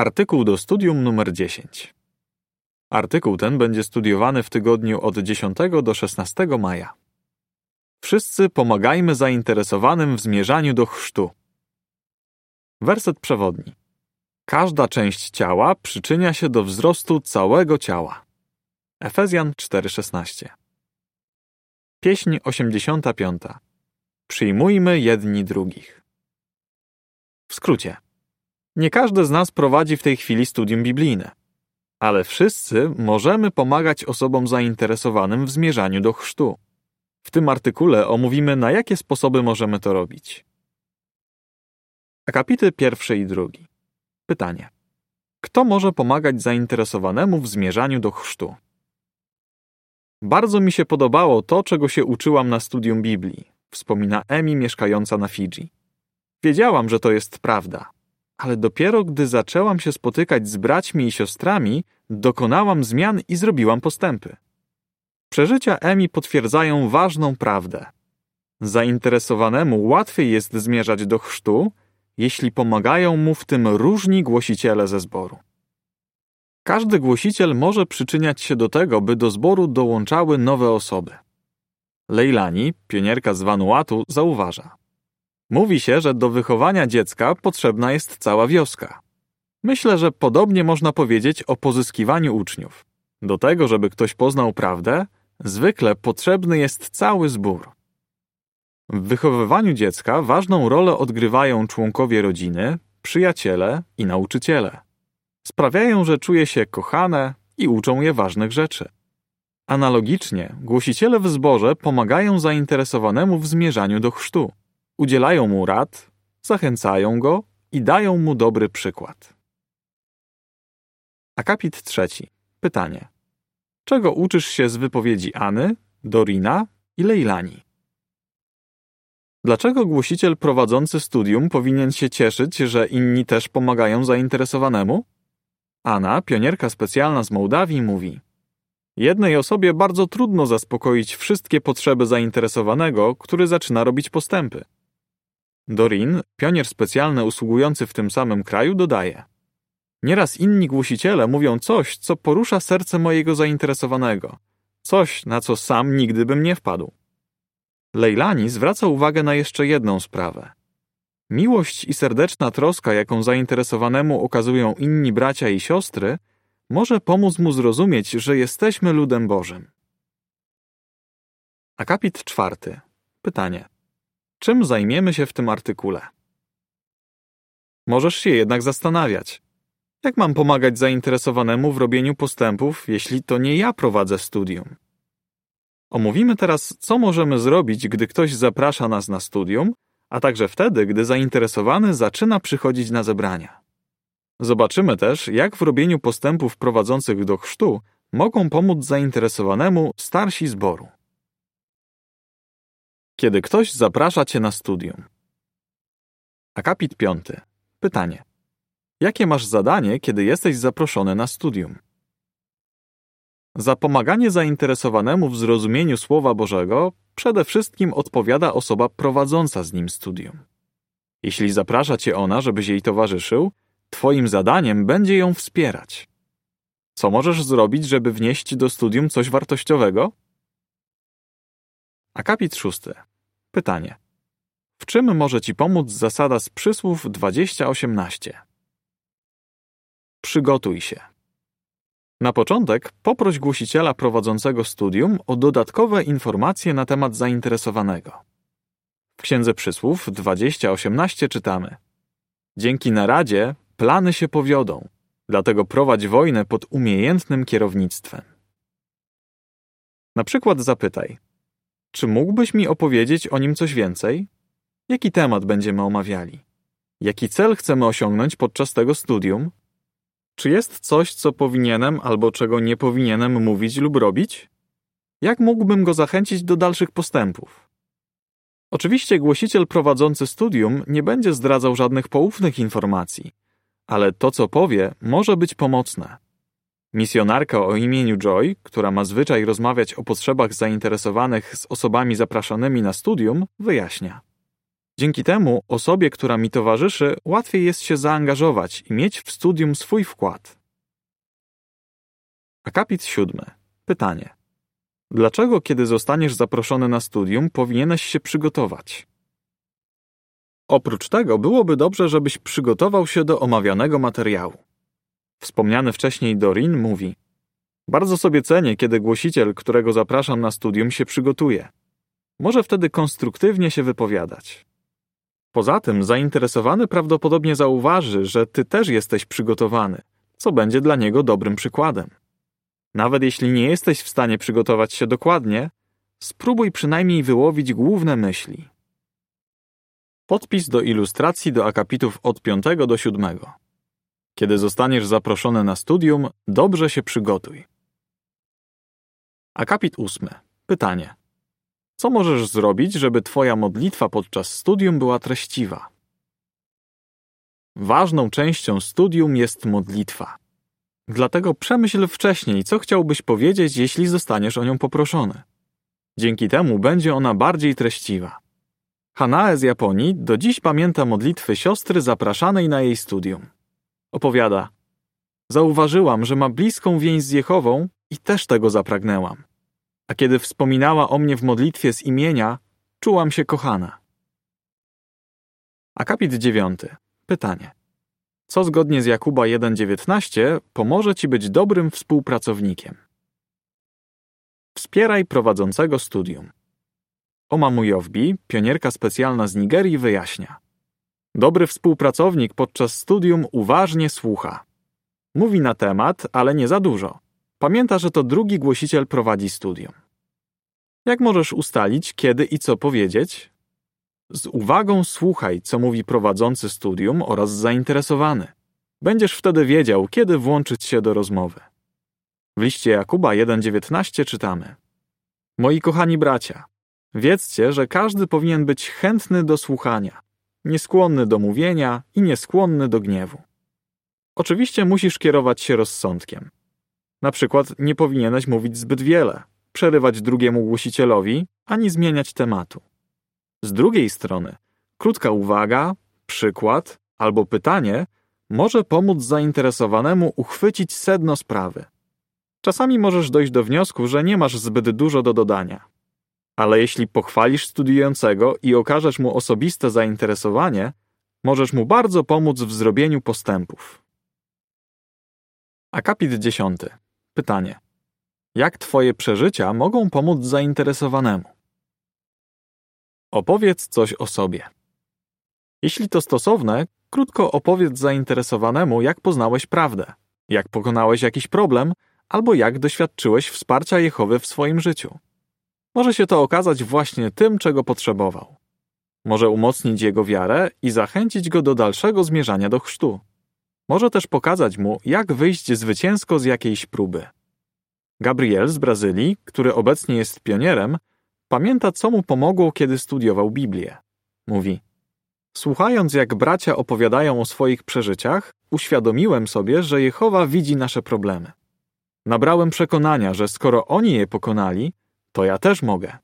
Artykuł do studium numer 10. Artykuł ten będzie studiowany w tygodniu od 10 do 16 maja. Wszyscy pomagajmy zainteresowanym w zmierzaniu do chrztu. Werset przewodni. Każda część ciała przyczynia się do wzrostu całego ciała. Efezjan 4:16. Pieśń 85. Przyjmujmy jedni drugich. W skrócie. Nie każdy z nas prowadzi w tej chwili studium biblijne, ale wszyscy możemy pomagać osobom zainteresowanym w zmierzaniu do chrztu. W tym artykule omówimy, na jakie sposoby możemy to robić. Akapity pierwszy i drugi. Pytanie. Kto może pomagać zainteresowanemu w zmierzaniu do chrztu? Bardzo mi się podobało to, czego się uczyłam na studium Biblii, wspomina Emi mieszkająca na Fidżi. Wiedziałam, że to jest prawda, ale dopiero gdy zaczęłam się spotykać z braćmi i siostrami, dokonałam zmian i zrobiłam postępy. Przeżycia Emi potwierdzają ważną prawdę. Zainteresowanemu łatwiej jest zmierzać do chrztu, jeśli pomagają mu w tym różni głosiciele ze zboru. Każdy głosiciel może przyczyniać się do tego, by do zboru dołączały nowe osoby. Leilani, pionierka z Vanuatu, zauważa. Mówi się, że do wychowania dziecka potrzebna jest cała wioska. Myślę, że podobnie można powiedzieć o pozyskiwaniu uczniów. Do tego, żeby ktoś poznał prawdę, zwykle potrzebny jest cały zbór. W wychowywaniu dziecka ważną rolę odgrywają członkowie rodziny, przyjaciele i nauczyciele. Sprawiają, że czuje się kochane i uczą je ważnych rzeczy. Analogicznie, głosiciele w zborze pomagają zainteresowanemu w zmierzaniu do chrztu. Udzielają mu rad, zachęcają go i dają mu dobry przykład. Akapit trzeci. Pytanie. Czego uczysz się z wypowiedzi Any, Dorina i Leilani? Dlaczego głosiciel prowadzący studium powinien się cieszyć, że inni też pomagają zainteresowanemu? Anna, pionierka specjalna z Mołdawii, mówi: Jednej osobie bardzo trudno zaspokoić wszystkie potrzeby zainteresowanego, który zaczyna robić postępy. Dorin, pionier specjalny usługujący w tym samym kraju, dodaje: Nieraz inni głosiciele mówią coś, co porusza serce mojego zainteresowanego, coś, na co sam nigdy bym nie wpadł. Leilani zwraca uwagę na jeszcze jedną sprawę. Miłość i serdeczna troska, jaką zainteresowanemu okazują inni bracia i siostry, może pomóc mu zrozumieć, że jesteśmy ludem Bożym. Akapit czwarty. Pytanie. Czym zajmiemy się w tym artykule? Możesz się jednak zastanawiać. Jak mam pomagać zainteresowanemu w robieniu postępów, jeśli to nie ja prowadzę studium? Omówimy teraz, co możemy zrobić, gdy ktoś zaprasza nas na studium, a także wtedy, gdy zainteresowany zaczyna przychodzić na zebrania. Zobaczymy też, jak w robieniu postępów prowadzących do chrztu mogą pomóc zainteresowanemu starsi zboru. Kiedy ktoś zaprasza cię na studium. Akapit piąty. Pytanie. Jakie masz zadanie, kiedy jesteś zaproszony na studium? Za pomaganie zainteresowanemu w zrozumieniu Słowa Bożego przede wszystkim odpowiada osoba prowadząca z nim studium. Jeśli zaprasza cię ona, żebyś jej towarzyszył, twoim zadaniem będzie ją wspierać. Co możesz zrobić, żeby wnieść do studium coś wartościowego? Akapit szósty. Pytanie. W czym może ci pomóc zasada z przysłów 2018? Przygotuj się. Na początek poproś głosiciela prowadzącego studium o dodatkowe informacje na temat zainteresowanego. W Księdze Przysłów 2018 czytamy: Dzięki naradzie plany się powiodą, dlatego prowadź wojnę pod umiejętnym kierownictwem. Na przykład zapytaj: Czy mógłbyś mi opowiedzieć o nim coś więcej? Jaki temat będziemy omawiali? Jaki cel chcemy osiągnąć podczas tego studium? Czy jest coś, co powinienem albo czego nie powinienem mówić lub robić? Jak mógłbym go zachęcić do dalszych postępów? Oczywiście głosiciel prowadzący studium nie będzie zdradzał żadnych poufnych informacji, ale to, co powie, może być pomocne. Misjonarka o imieniu Joy, która ma zwyczaj rozmawiać o potrzebach zainteresowanych z osobami zapraszanymi na studium, wyjaśnia. Dzięki temu osobie, która mi towarzyszy, łatwiej jest się zaangażować i mieć w studium swój wkład. Akapit siódmy. Pytanie. Dlaczego, kiedy zostaniesz zaproszony na studium, powinieneś się przygotować? Oprócz tego byłoby dobrze, żebyś przygotował się do omawianego materiału. Wspomniany wcześniej Dorin mówi: Bardzo sobie cenię, kiedy głosiciel, którego zapraszam na studium, się przygotuje. Może wtedy konstruktywnie się wypowiadać. Poza tym zainteresowany prawdopodobnie zauważy, że ty też jesteś przygotowany, co będzie dla niego dobrym przykładem. Nawet jeśli nie jesteś w stanie przygotować się dokładnie, spróbuj przynajmniej wyłowić główne myśli. Podpis do ilustracji do akapitów od 5 do 7. Kiedy zostaniesz zaproszony na studium, dobrze się przygotuj. Akapit 8. Pytanie. Co możesz zrobić, żeby Twoja modlitwa podczas studium była treściwa? Ważną częścią studium jest modlitwa. Dlatego przemyśl wcześniej, co chciałbyś powiedzieć, jeśli zostaniesz o nią poproszony. Dzięki temu będzie ona bardziej treściwa. Hanae z Japonii do dziś pamięta modlitwy siostry zapraszanej na jej studium. Opowiada: Zauważyłam, że ma bliską więź z Jehową i też tego zapragnęłam. A kiedy wspominała o mnie w modlitwie z imienia, czułam się kochana. Akapit 9. Pytanie. Co zgodnie z Jakuba 1:19 pomoże ci być dobrym współpracownikiem? Wspieraj prowadzącego studium. Oma Mujowbi, pionierka specjalna z Nigerii, wyjaśnia. Dobry współpracownik podczas studium uważnie słucha. Mówi na temat, ale nie za dużo. Pamięta, że to drugi głosiciel prowadzi studium. Jak możesz ustalić, kiedy i co powiedzieć? Z uwagą słuchaj, co mówi prowadzący studium oraz zainteresowany. Będziesz wtedy wiedział, kiedy włączyć się do rozmowy. W liście Jakuba 1:19 czytamy: Moi kochani bracia, wiedzcie, że każdy powinien być chętny do słuchania, nieskłonny do mówienia i nieskłonny do gniewu. Oczywiście musisz kierować się rozsądkiem. Na przykład nie powinieneś mówić zbyt wiele, przerywać drugiemu głosicielowi, ani zmieniać tematu. Z drugiej strony, krótka uwaga, przykład albo pytanie może pomóc zainteresowanemu uchwycić sedno sprawy. Czasami możesz dojść do wniosku, że nie masz zbyt dużo do dodania. Ale jeśli pochwalisz studiującego i okażesz mu osobiste zainteresowanie, możesz mu bardzo pomóc w zrobieniu postępów. Akapit 10. Pytanie. Jak Twoje przeżycia mogą pomóc zainteresowanemu? Opowiedz coś o sobie. Jeśli to stosowne, krótko opowiedz zainteresowanemu, jak poznałeś prawdę, jak pokonałeś jakiś problem, albo jak doświadczyłeś wsparcia Jehowy w swoim życiu. Może się to okazać właśnie tym, czego potrzebował. Może umocnić jego wiarę i zachęcić go do dalszego zmierzania do chrztu. Może też pokazać mu, jak wyjść zwycięsko z jakiejś próby. Gabriel z Brazylii, który obecnie jest pionierem, pamięta, co mu pomogło, kiedy studiował Biblię. Mówi: Słuchając, jak bracia opowiadają o swoich przeżyciach, uświadomiłem sobie, że Jehowa widzi nasze problemy. Nabrałem przekonania, że skoro oni je pokonali, to ja też mogę.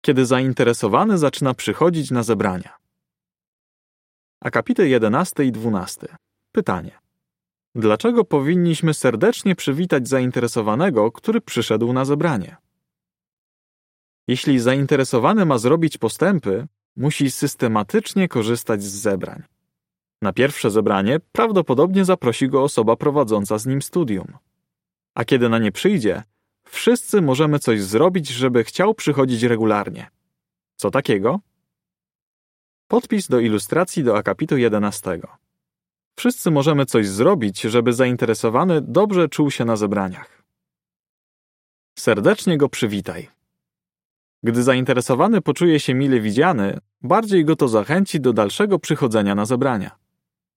Kiedy zainteresowany zaczyna przychodzić na zebrania. Akapity 11 i 12. Pytanie. Dlaczego powinniśmy serdecznie przywitać zainteresowanego, który przyszedł na zebranie? Jeśli zainteresowany ma zrobić postępy, musi systematycznie korzystać z zebrań. Na pierwsze zebranie prawdopodobnie zaprosi go osoba prowadząca z nim studium. A kiedy na nie przyjdzie, wszyscy możemy coś zrobić, żeby chciał przychodzić regularnie. Co takiego? Podpis do ilustracji do akapitu 11. Wszyscy możemy coś zrobić, żeby zainteresowany dobrze czuł się na zebraniach. Serdecznie go przywitaj. Gdy zainteresowany poczuje się mile widziany, bardziej go to zachęci do dalszego przychodzenia na zebrania.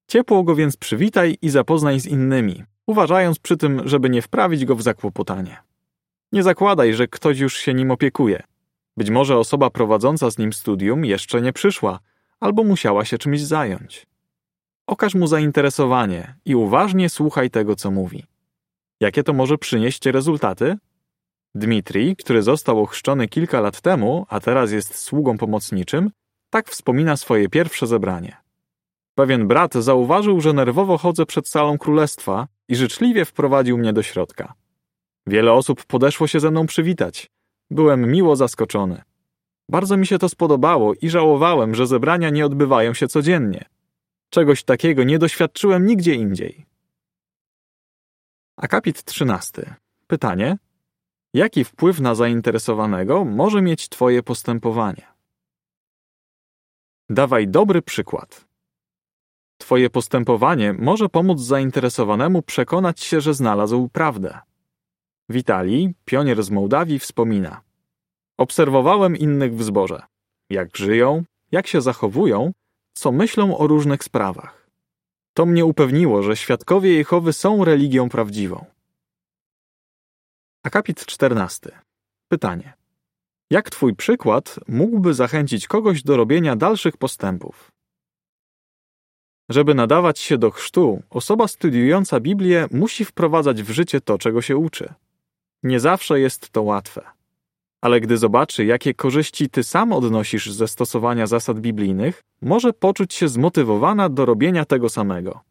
Ciepło go więc przywitaj i zapoznaj z innymi, uważając przy tym, żeby nie wprawić go w zakłopotanie. Nie zakładaj, że ktoś już się nim opiekuje. Być może osoba prowadząca z nim studium jeszcze nie przyszła, albo musiała się czymś zająć. Okaż mu zainteresowanie i uważnie słuchaj tego, co mówi. Jakie to może przynieść rezultaty? Dmitrij, który został ochrzczony kilka lat temu, a teraz jest sługą pomocniczym, tak wspomina swoje pierwsze zebranie. Pewien brat zauważył, że nerwowo chodzę przed salą królestwa i życzliwie wprowadził mnie do środka. Wiele osób podeszło się ze mną przywitać. Byłem miło zaskoczony. Bardzo mi się to spodobało i żałowałem, że zebrania nie odbywają się codziennie. Czegoś takiego nie doświadczyłem nigdzie indziej. Akapit 13. Pytanie: Jaki wpływ na zainteresowanego może mieć Twoje postępowanie? Dawaj dobry przykład. Twoje postępowanie może pomóc zainteresowanemu przekonać się, że znalazł prawdę. Witali, pionier z Mołdawii, wspomina: Obserwowałem innych w zborze. Jak żyją, jak się zachowują, co myślą o różnych sprawach. To mnie upewniło, że świadkowie Jehowy są religią prawdziwą. Akapit 14. Pytanie. Jak Twój przykład mógłby zachęcić kogoś do robienia dalszych postępów? Żeby nadawać się do chrztu, osoba studiująca Biblię musi wprowadzać w życie to, czego się uczy. Nie zawsze jest to łatwe. Ale gdy zobaczy, jakie korzyści ty sam odnosisz ze stosowania zasad biblijnych, może poczuć się zmotywowana do robienia tego samego.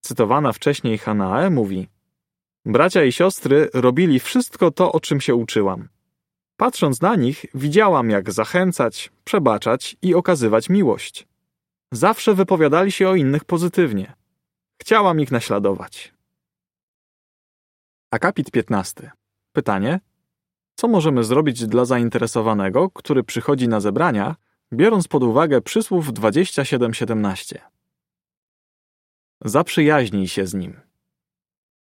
Cytowana wcześniej Hanae mówi: Bracia i siostry robili wszystko to, o czym się uczyłam. Patrząc na nich, widziałam, jak zachęcać, przebaczać i okazywać miłość. Zawsze wypowiadali się o innych pozytywnie. Chciałam ich naśladować. Akapit 15. Pytanie: Co możemy zrobić dla zainteresowanego, który przychodzi na zebrania, biorąc pod uwagę przysłów 27:17? Zaprzyjaźnij się z nim.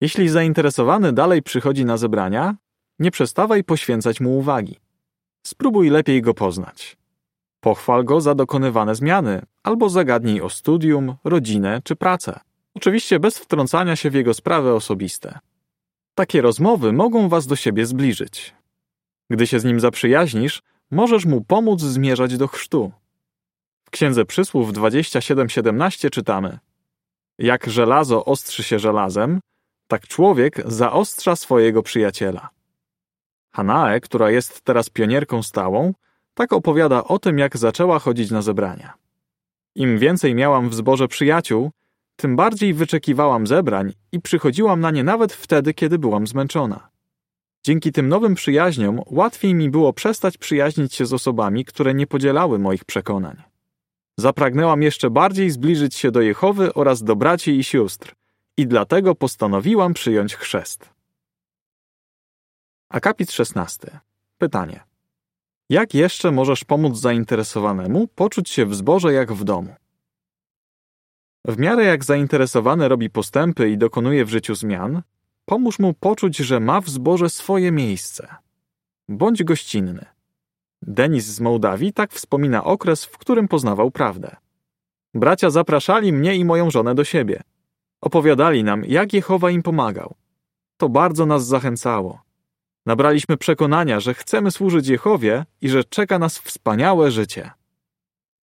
Jeśli zainteresowany dalej przychodzi na zebrania, nie przestawaj poświęcać mu uwagi. Spróbuj lepiej go poznać. Pochwal go za dokonywane zmiany, albo zagadnij o studium, rodzinę czy pracę. Oczywiście bez wtrącania się w jego sprawy osobiste. Takie rozmowy mogą was do siebie zbliżyć. Gdy się z nim zaprzyjaźnisz, możesz mu pomóc zmierzać do chrztu. W Księdze Przysłów 27:17 czytamy: Jak żelazo ostrzy się żelazem, tak człowiek zaostrza swojego przyjaciela. Hanae, która jest teraz pionierką stałą, tak opowiada o tym, jak zaczęła chodzić na zebrania. Im więcej miałam w zborze przyjaciół, tym bardziej wyczekiwałam zebrań i przychodziłam na nie nawet wtedy, kiedy byłam zmęczona. Dzięki tym nowym przyjaźniom łatwiej mi było przestać przyjaźnić się z osobami, które nie podzielały moich przekonań. Zapragnęłam jeszcze bardziej zbliżyć się do Jehowy oraz do braci i sióstr i dlatego postanowiłam przyjąć chrzest. Akapit 16. Pytanie. Jak jeszcze możesz pomóc zainteresowanemu poczuć się w zborze jak w domu? W miarę jak zainteresowany robi postępy i dokonuje w życiu zmian, pomóż mu poczuć, że ma w zborze swoje miejsce. Bądź gościnny. Denis z Mołdawii tak wspomina okres, w którym poznawał prawdę. Bracia zapraszali mnie i moją żonę do siebie. Opowiadali nam, jak Jehowa im pomagał. To bardzo nas zachęcało. Nabraliśmy przekonania, że chcemy służyć Jehowie i że czeka nas wspaniałe życie.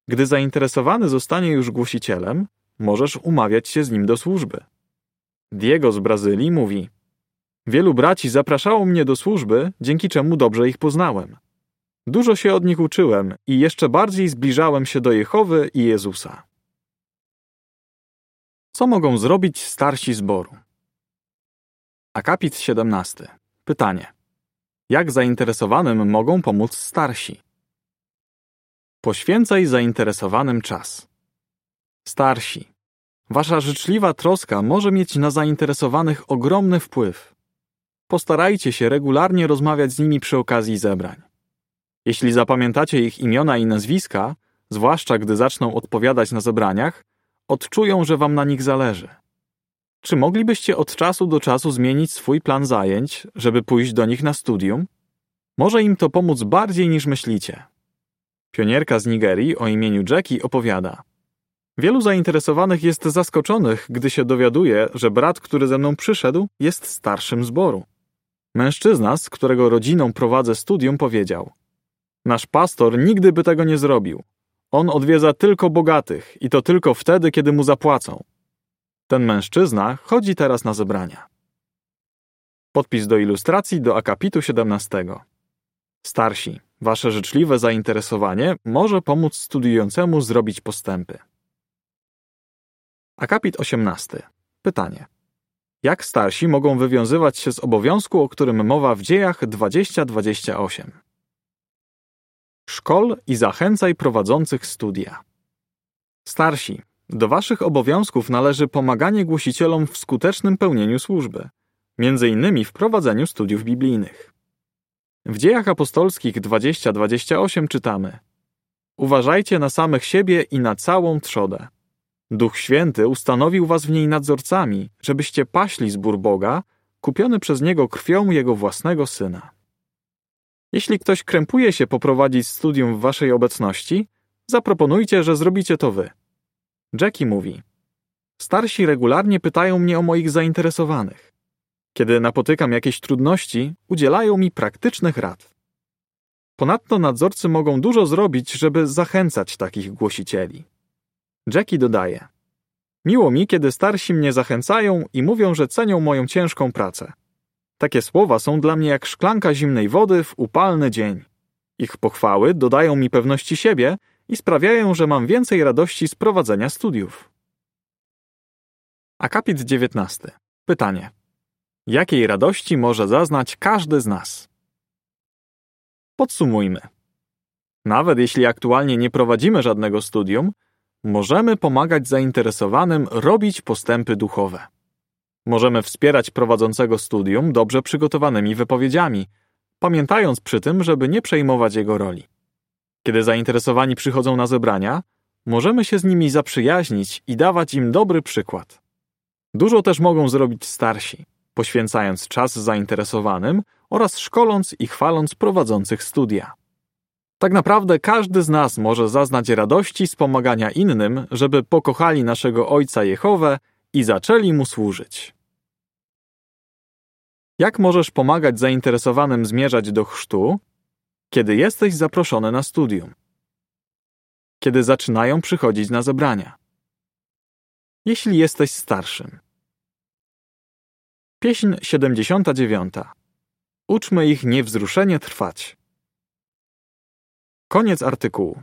Gdy zainteresowany zostanie już głosicielem, możesz umawiać się z nim do służby. Diego z Brazylii mówi: Wielu braci zapraszało mnie do służby, dzięki czemu dobrze ich poznałem. Dużo się od nich uczyłem i jeszcze bardziej zbliżałem się do Jehowy i Jezusa. Co mogą zrobić starsi zboru? Akapit 17. Pytanie. Jak zainteresowanym mogą pomóc starsi? Poświęcaj zainteresowanym czas. Starsi. Wasza życzliwa troska może mieć na zainteresowanych ogromny wpływ. Postarajcie się regularnie rozmawiać z nimi przy okazji zebrań. Jeśli zapamiętacie ich imiona i nazwiska, zwłaszcza gdy zaczną odpowiadać na zebraniach, odczują, że wam na nich zależy. Czy moglibyście od czasu do czasu zmienić swój plan zajęć, żeby pójść do nich na studium? Może im to pomóc bardziej niż myślicie. Pionierka z Nigerii o imieniu Jackie opowiada: Wielu zainteresowanych jest zaskoczonych, gdy się dowiaduje, że brat, który ze mną przyszedł, jest starszym zboru. Mężczyzna, z którego rodziną prowadzę studium, powiedział: Nasz pastor nigdy by tego nie zrobił. On odwiedza tylko bogatych i to tylko wtedy, kiedy mu zapłacą. Ten mężczyzna chodzi teraz na zebrania. Podpis do ilustracji do akapitu 17. Starsi, wasze życzliwe zainteresowanie może pomóc studiującemu zrobić postępy. Akapit 18. Pytanie. Jak starsi mogą wywiązywać się z obowiązku, o którym mowa w dziejach 2028? Szkol i zachęcaj prowadzących studia. Starsi, do waszych obowiązków należy pomaganie głosicielom w skutecznym pełnieniu służby, między innymi w prowadzeniu studiów biblijnych. W dziejach apostolskich 2028 czytamy: Uważajcie na samych siebie i na całą trzodę. Duch Święty ustanowił was w niej nadzorcami, żebyście paśli zbór Boga, kupiony przez Niego krwią Jego własnego Syna. Jeśli ktoś krępuje się poprowadzić studium w waszej obecności, zaproponujcie, że zrobicie to wy. Jackie mówi: Starsi regularnie pytają mnie o moich zainteresowanych. Kiedy napotykam jakieś trudności, udzielają mi praktycznych rad. Ponadto nadzorcy mogą dużo zrobić, żeby zachęcać takich głosicieli. Jackie dodaje: Miło mi, kiedy starsi mnie zachęcają i mówią, że cenią moją ciężką pracę. Takie słowa są dla mnie jak szklanka zimnej wody w upalny dzień. Ich pochwały dodają mi pewności siebie i sprawiają, że mam więcej radości z prowadzenia studiów. Akapit 19. Pytanie. Jakiej radości może zaznać każdy z nas? Podsumujmy. Nawet jeśli aktualnie nie prowadzimy żadnego studium, możemy pomagać zainteresowanym robić postępy duchowe. Możemy wspierać prowadzącego studium dobrze przygotowanymi wypowiedziami, pamiętając przy tym, żeby nie przejmować jego roli. Kiedy zainteresowani przychodzą na zebrania, możemy się z nimi zaprzyjaźnić i dawać im dobry przykład. Dużo też mogą zrobić starsi, poświęcając czas zainteresowanym oraz szkoląc i chwaląc prowadzących studia. Tak naprawdę każdy z nas może zaznać radości z pomagania innym, żeby pokochali naszego Ojca Jehowę i zaczęli mu służyć. Jak możesz pomagać zainteresowanym zmierzać do chrztu, kiedy jesteś zaproszony na studium? Kiedy zaczynają przychodzić na zebrania? Jeśli jesteś starszym. Pieśń 79. Uczmy ich niewzruszenie trwać. Koniec artykułu.